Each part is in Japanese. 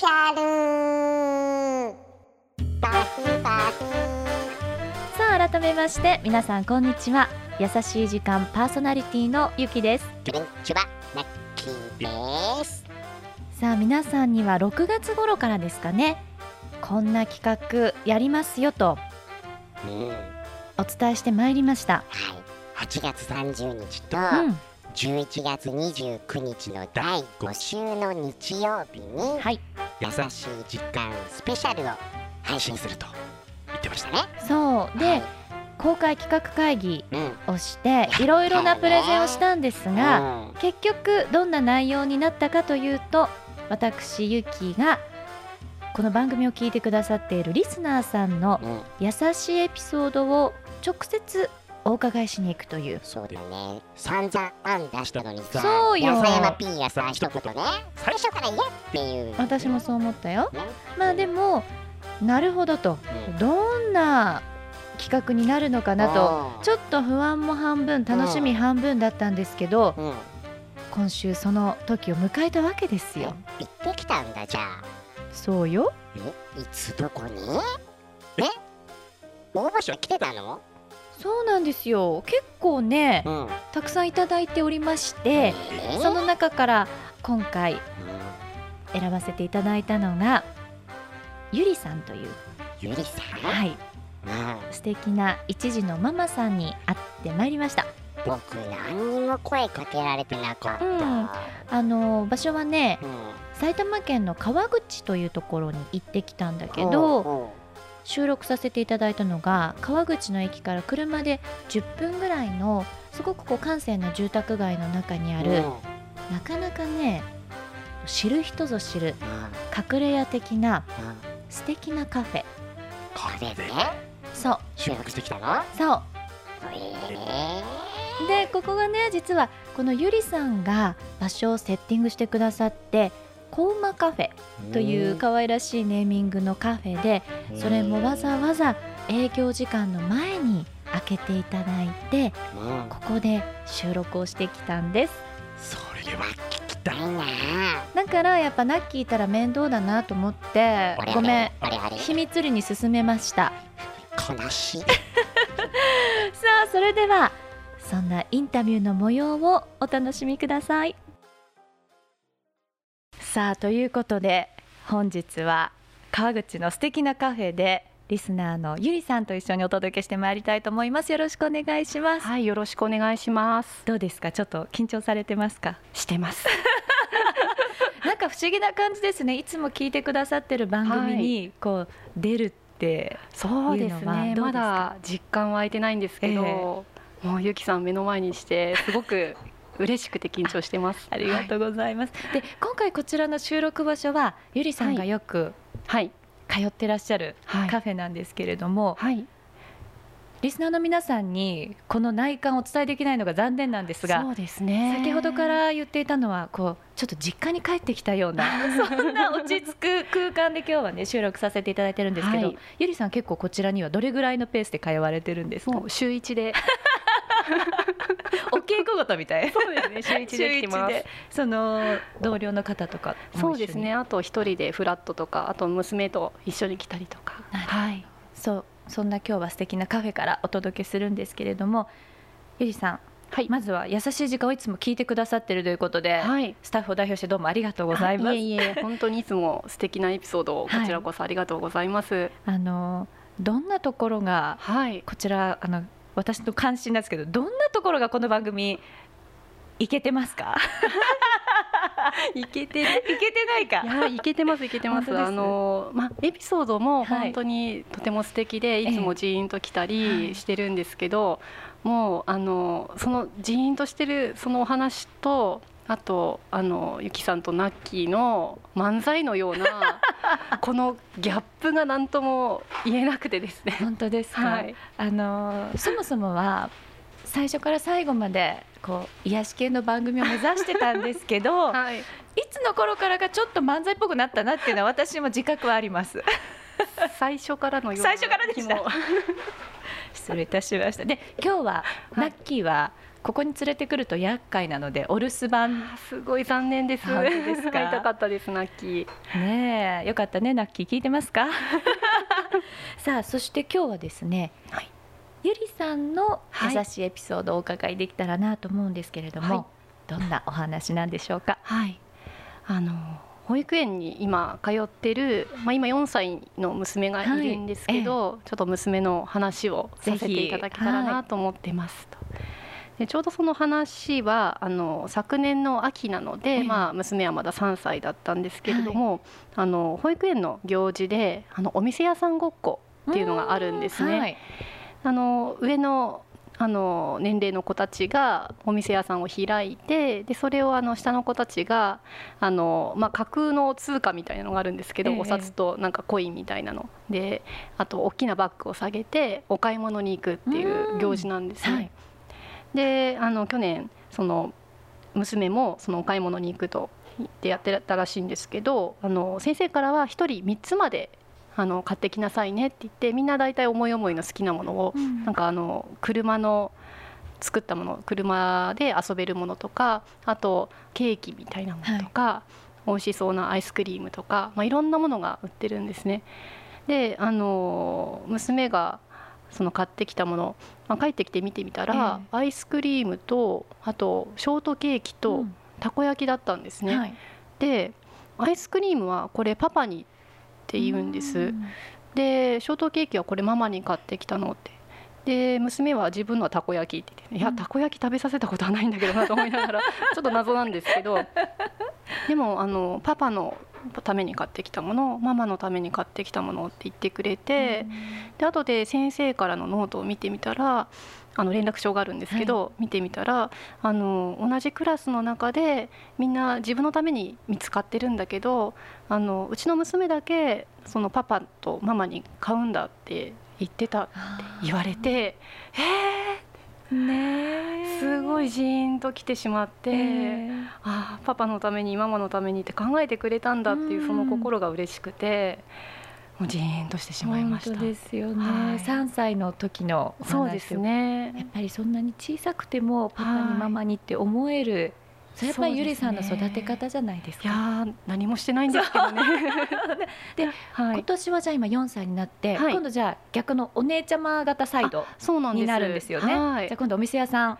シャルバフバフさあ改めまして皆さんこんにちは。優しい時間パーソナリティのゆきです。さあ皆さんには6月頃からですかね。こんな企画やりますよと。うお伝えしてまいりました、8月30日とうん、11月29日の第5週の日曜日にはい優しい時間スペシャルを配信すると言ってましたね。そう。で、はい。公開企画会議うん。をしていろいろなプレゼンをしたんですが、うん。結局どんな内容になったかというと私ゆきがこの番組を聞いてくださっているリスナーさんのうん。優しいエピソードを直接お伺いしに行くという。そうだよね。散々案出したのにさそうよ。安山 P がさ一言ね。最初から嫌っていう。私もそう思ったよ。ね。まあでもなるほどと。うん。どんな企画になるのかなと。うんちょっと不安も半分楽しみ半分だったんですけどうん。今週その時を迎えたわけですよ。行ってきたんだじゃあ。そうよ。えいつどこに？え応募書来てたの？そうなんですよ。結構ねうん。たくさんいただいておりましてえー？その中から今回うん。選ばせていただいたのがゆりさんというゆりさん、はい。うん。素敵な一児のママさんに会ってまいりました。僕何にも声かけられてなかった、うん。あの場所はねうん。埼玉県の川口というところに行ってきたんだけおど収録させていただいたのが川口の駅から車で10分ぐらいのすごくこう閑静な住宅街の中にあるうん。なかなかね知る人ぞ知るうん。隠れ家的なうん。素敵なカフェ。カフェで？そう。収録してきたの？そう。え。でここがね実はこのゆりさんが場所をセッティングしてくださってコウマカフェーという可愛らしいネーミングのカフェでそれもわざわざ営業時間の前に開けていただいてうん。ここで収録をしてきたんです。それは聞きたいな。だからやっぱナッキーいたら面倒だなと思ってごめん秘密裏に進めました。悲しい。さあそれではそんなインタビューの模様をお楽しみくださいさあということで本日は川口の素敵なカフェでリスナーのゆりさんと一緒にお届けしてまいりたいと思います。よろしくお願いします。はい、よろしくお願いします。どうですか？ちょっと緊張されてますか？してます。なんか不思議な感じですね。いつも聞いてくださってる番組にこう出るってそうですいうのはね。まだ実感湧いてないんですけど、もうゆきさん目の前にしてすごく嬉しくて緊張してます。ありがとうございます。で今回こちらの収録場所はゆりさんがよくはい、通ってらっしゃるはい、カフェなんですけれども、はい、リスナーの皆さんにこの内観をお伝えできないのが残念なんですがそうですね。先ほどから言っていたのはこうちょっと実家に帰ってきたような そんな落ち着く空間で今日はね収録させていただいてるんですけど、はい。ゆりさん結構こちらにはどれぐらいのペースで通われてるんですか？週一で、お稽古事みたいそうですね。週一ででその同僚の方とかそうですね。あと一人でフラットとか、あと娘と一緒に来たりとか。はい。そうそんな今日は素敵なカフェからお届けするんですけれどもゆりさんはい。まずは優しい時間をいつも聞いてくださってるということで、はい。スタッフを代表してどうもありがとうございますあいえいえ、本当にいつも素敵なエピソードをこちらこそありがとうございます。あのどんなところがはい。こちらあの私の関心なんですけどどんなところがこの番組いけてますか？いけてる？いけてないか？いやいけてますいけてます。あのまあエピソードもはい。本当にとても素敵で、えい、つもジーンと来たはい。りしてるんですけど、もうあのそのジーンとしてるそのお話とあとあのゆきさんとナッキーの漫才のような このギャップが何とも言えなくてですね。本当ですか、はい、あのそもそもは最初から最後までこう癒し系の番組を目指してたんですけど、はい、いつの頃からかちょっと漫才っぽくなったなっていうのは私も自覚はあります。最初からのような最初からでした 失礼いたしました。で今日ははいナッキーはここに連れてくると厄介なのでお留守番。あすごい残念です。本当ですか？会いたかったですナッキー。ねえよかったねナッキー。聞いてますか？さあそして今日はですね、はい。ゆりさんのはい。優しいエピソードをお伺いできたらなと思うんですけれども、はい。どんなお話なんでしょうか？はい。あの保育園に今通ってる、まあ今4歳の娘がいるんですけど、ちょっと娘の話をさせていただけたらなと思ってますと。でちょうどその話はあの昨年の秋なので、ええ。まあ、娘はまだ3歳だったんですけれども、あの保育園の行事であのお店屋さんごっこっていうのがあるんですね。はい。あの上のあの年齢の子たちがお店屋さんを開いてでそれをあの下の子たちがあの、まあ、架空の通貨みたいなのがあるんですけど、ええ。お札となんかコインみたいなの。であと大きなバッグを下げてお買い物に行くっていう行事なんですね。はいであの去年その娘もそのお買い物に行くと言ってやってたらしいんですけどあの先生からは1人3つまであの買ってきなさいねって言ってみんな大体思い思いの好きなものをうんなんかあの車の作ったもの車で遊べるものとかあとケーキみたいなものとか、美味しそうなアイスクリームとか、まあ、いろんなものが売ってるんですね。であの娘がその買ってきたもの、まあ、帰ってきて見てみたら、アイスクリームとあとショートケーキとうん。たこ焼きだったんですね。はい。でアイスクリームはこれパパにって言うんです。うん。でショートケーキはこれママに買ってきたのって。で娘は自分のはたこ焼きって言って、いやうんたこ焼き食べさせたことはないんだけどなと思いながら ちょっと謎なんですけど。でもあのパパのために買ってきたものママのために買ってきたものって言ってくれて、で後で先生からのノートを見てみたらあの連絡帳があるんですけど、見てみたらあの同じクラスの中でみんな自分のために見つかってるんだけどあのうちの娘だけそのパパとママに買うんだって言ってたって言われてえねー、すごいジーンときてしまって、えああパパのためにママのためにって考えてくれたんだっていううんその心が嬉しくてもうジーンとしてしまいました。本当。ですよね、はい。3歳の時のそうですね。やっぱりそんなに小さくてもパパにはい。ママにって思える、それやっぱりゆりさんの育て方じゃないですいやか。ー何もしてないんですけどね。ではい、今年はじゃあ今4歳になって、はい。今度じゃあ逆のお姉ちゃま型サイドそうなんです。になるんですよね。はい。じゃあ今度お店屋さんの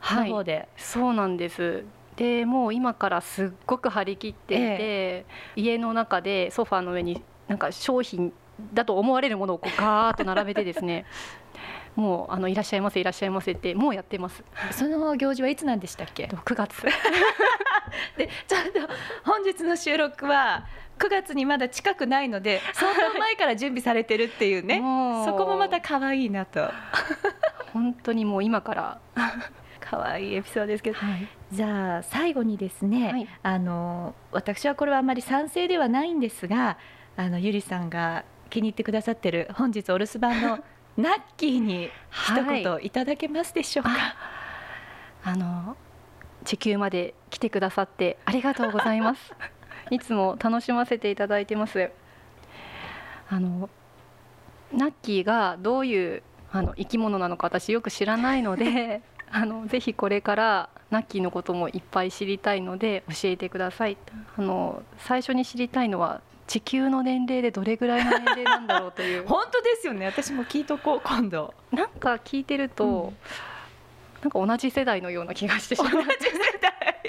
はい。方で、そうなんです。でもう今からすっごく張り切っていて、家の中でソファーの上になんか商品だと思われるものをこうガーッと並べてですね もうあのいらっしゃいませいらっしゃいませってもうやってます。その行事はいつなんでしたっけ？9月。でちょっと本日の収録は9月にまだ近くないので相当前から準備されてるっていうね。そこもまた可愛いなと。本当にもう今から、可愛いエピソードですけど。はい、じゃあ最後にですね、はい。あの私はこれはあまり賛成ではないんですがあのゆりさんが気に入ってくださってる本日お留守番のナッキーに一言い。ただけますでしょうか、あの地球まで来てくださってありがとうございます。いつも楽しませていただいてます。あのナッキーがどういうあの生き物なのか私よく知らないので あのぜひこれからナッキーのこともいっぱい知りたいので教えてください。あの最初に知りたいのは地球の年齢でどれぐらいの年齢なんだろうという。本当ですよね。私も聞いとこう今度。なんか聞いてると、うん。なんか同じ世代のような気がしてしまう。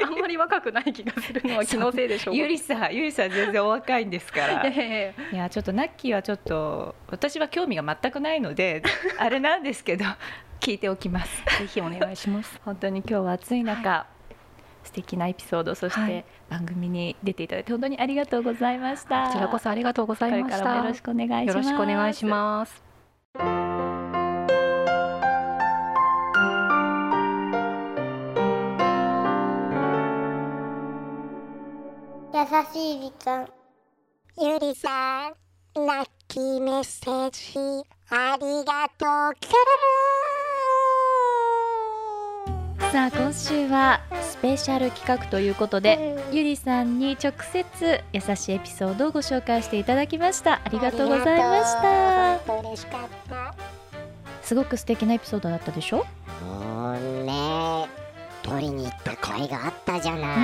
あんまり若くない気がするのは気のせいでしょう。かゆりさん。ゆりさん全然お若いんですから。いやちょっとナッキーはちょっと私は興味が全くないのであれなんですけど聞いておきます。ぜひお願いします。本当に今日は暑い中、素敵なエピソードそしてはい。番組に出ていただいて本当にありがとうございました。こちらこそありがとうございました。これからもよろしくお願いします。よろしくお願いします。優しい時間。ゆりさんラッキーメッセージありがとう。キャさあ今週はスペシャル企画ということでラゆりさんに直接優しいエピソードをご紹介していただきました。ありがとうございました。嬉しかった。すごく素敵なエピソードだったでしょ？もうね。取りに行った甲斐があったじゃうな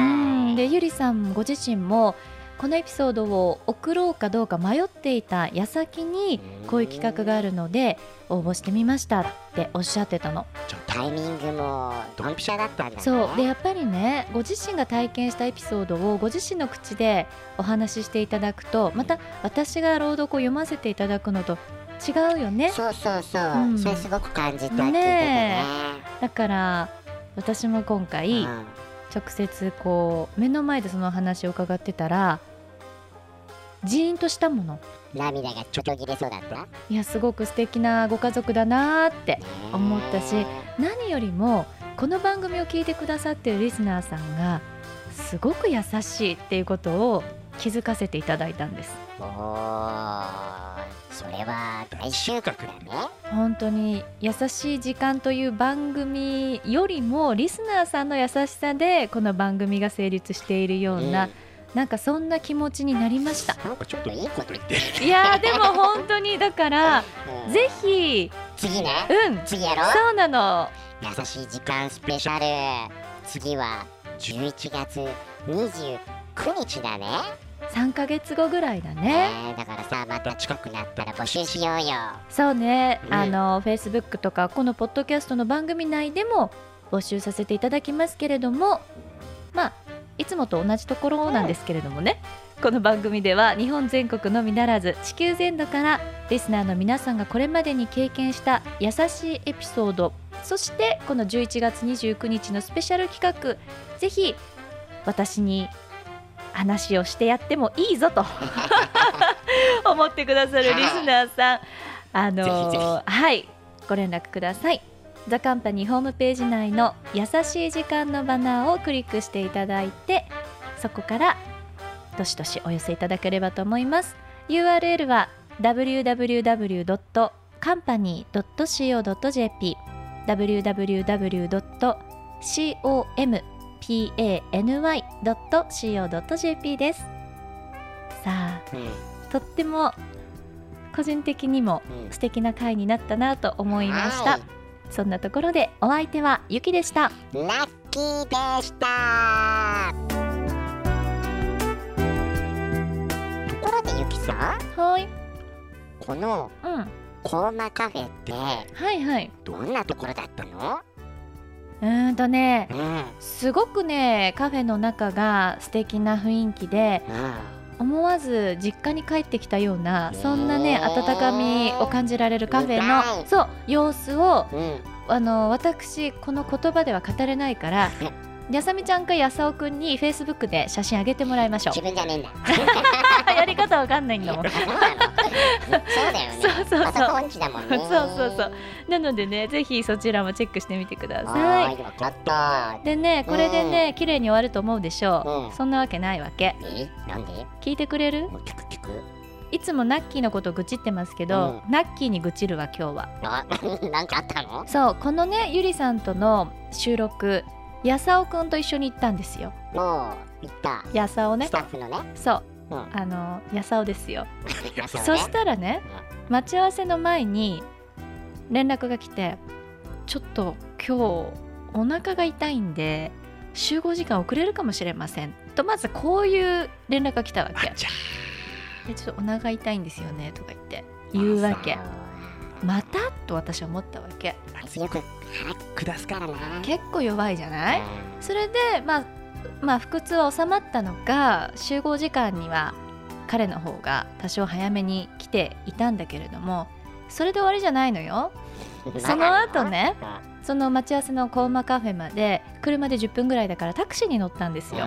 ん。いでゆりさんご自身もこのエピソードを送ろうかどうか迷っていた矢先にこういう企画があるので応募してみましたっておっしゃってたの。タイミングもドンピシャだったんだね。そう。でやっぱりねご自身が体験したエピソードをご自身の口でお話ししていただくとまた私が朗読を読ませていただくのと違うよね。そうそうそう、うん。それすごく感じたね。だから私も今回、うん直接こう目の前でその話を伺ってたらジーンとしたもの。涙がちょっと切れそうだった？いやすごく素敵なご家族だなーって思ったし何よりもこの番組を聞いてくださってるリスナーさんがすごく優しいっていうことを気づかせていただいたんですおーそれは大収穫だね。本当に優しい時間という番組よりもリスナーさんの優しさでこの番組が成立しているような、うん。なんかそんな気持ちになりました。なんかちょっといいこと言ってる、いやーでも本当にだからうん。ぜひ次ね。うん。次やろそうなの。優しい時間スペシャル次は11月29日だね3ヶ月後ぐらいだね。ねだからさまた近くなったら募集しようよ。そうね、うんあの Facebook とかこのポッドキャストの番組内でも募集させていただきますけれどもまあいつもと同じところなんですけれどもね、この番組では日本全国のみならず地球全土からリスナーの皆さんがこれまでに経験した優しいエピソードそしてこの11月29日のスペシャル企画ぜひ私に話をしてやってもいいぞと 思ってくださるリスナーさん。あのーはい。ご連絡ください。ザカンパニーホームページ内の優しい時間のバナーをクリックしていただいてそこからどしどしお寄せいただければと思います。URL は www.company.co.jp www.company.co.jp です。さあうん。とっても個人的にもうん。素敵な回になったなと思いました。はそんなところでお相手はゆきでした。いラッキーでした。ところでゆきさんはい。このうん。コーマカフェってはいはい。どんなところだったの？うーんとねうん。うんすごくねカフェの中が素敵な雰囲気で思わず実家に帰ってきたようなそんなね温かみを感じられるカフェのそう様子をうん。あの私この言葉では語れないから やさみちゃんかやさおくんにフェイスブックで写真あげてもらいましょ自分じゃねえんだ。う やり方わかんないんだもん。そうだよね。そうそうそう。だもんね。そうそうそう。なのでねぜひそちらもチェックしてみてくだはさい。ーいわかった。でねこれでね綺麗に終わると思うでしょう、うん。そんなわけないわけ。え？なんで？聞いてくれる？聞く聞く。いつもナッキーのこと愚痴ってますけど、ナッキーに愚痴るわ今日は。あ なんかあったの？そうこのねゆりさんとの収録やさおくんと一緒に行ったんですよ。もう行った。やさおね。スタッフのね。そう。うん。あのやさおですよ。ね。そしたらね待ち合わせの前に連絡が来てちょっと今日お腹が痛いんで集合時間遅れるかもしれません。とまずこういう連絡が来たわけ。でちょっとお腹痛いんですよねとか言って。言うわけ。また？と私は思ったわけ。よく腹下すからな。結構弱いじゃない？うん。それでまあまあ腹痛は収まったのか集合時間には彼の方が多少早めに来ていたんだけれどもそれで終わりじゃないのよ。その後ねその待ち合わせのコーマカフェまで車で10分ぐらいだからタクシーに乗ったんですよ。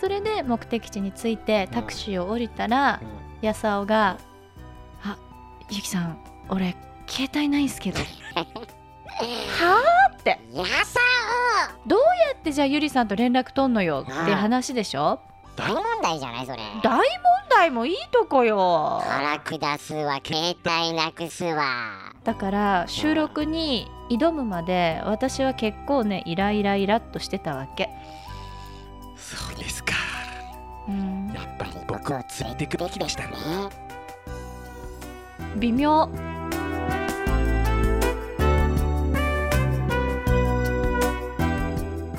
それで目的地に着いてタクシーを降りたらやさおが「あゆきさん俺携帯ないんすけど」はあって。やさどうやってじゃあゆりさんと連絡取んのよって話でしょ？大問題じゃないそれ。大問題もいいとこよ。腹下すわ携帯なくすわ。だから収録に挑むまで私は結構ねイライライラっとしてたわけ。そうですか。うん。やっぱり僕を連れてくべきでしたねね。微妙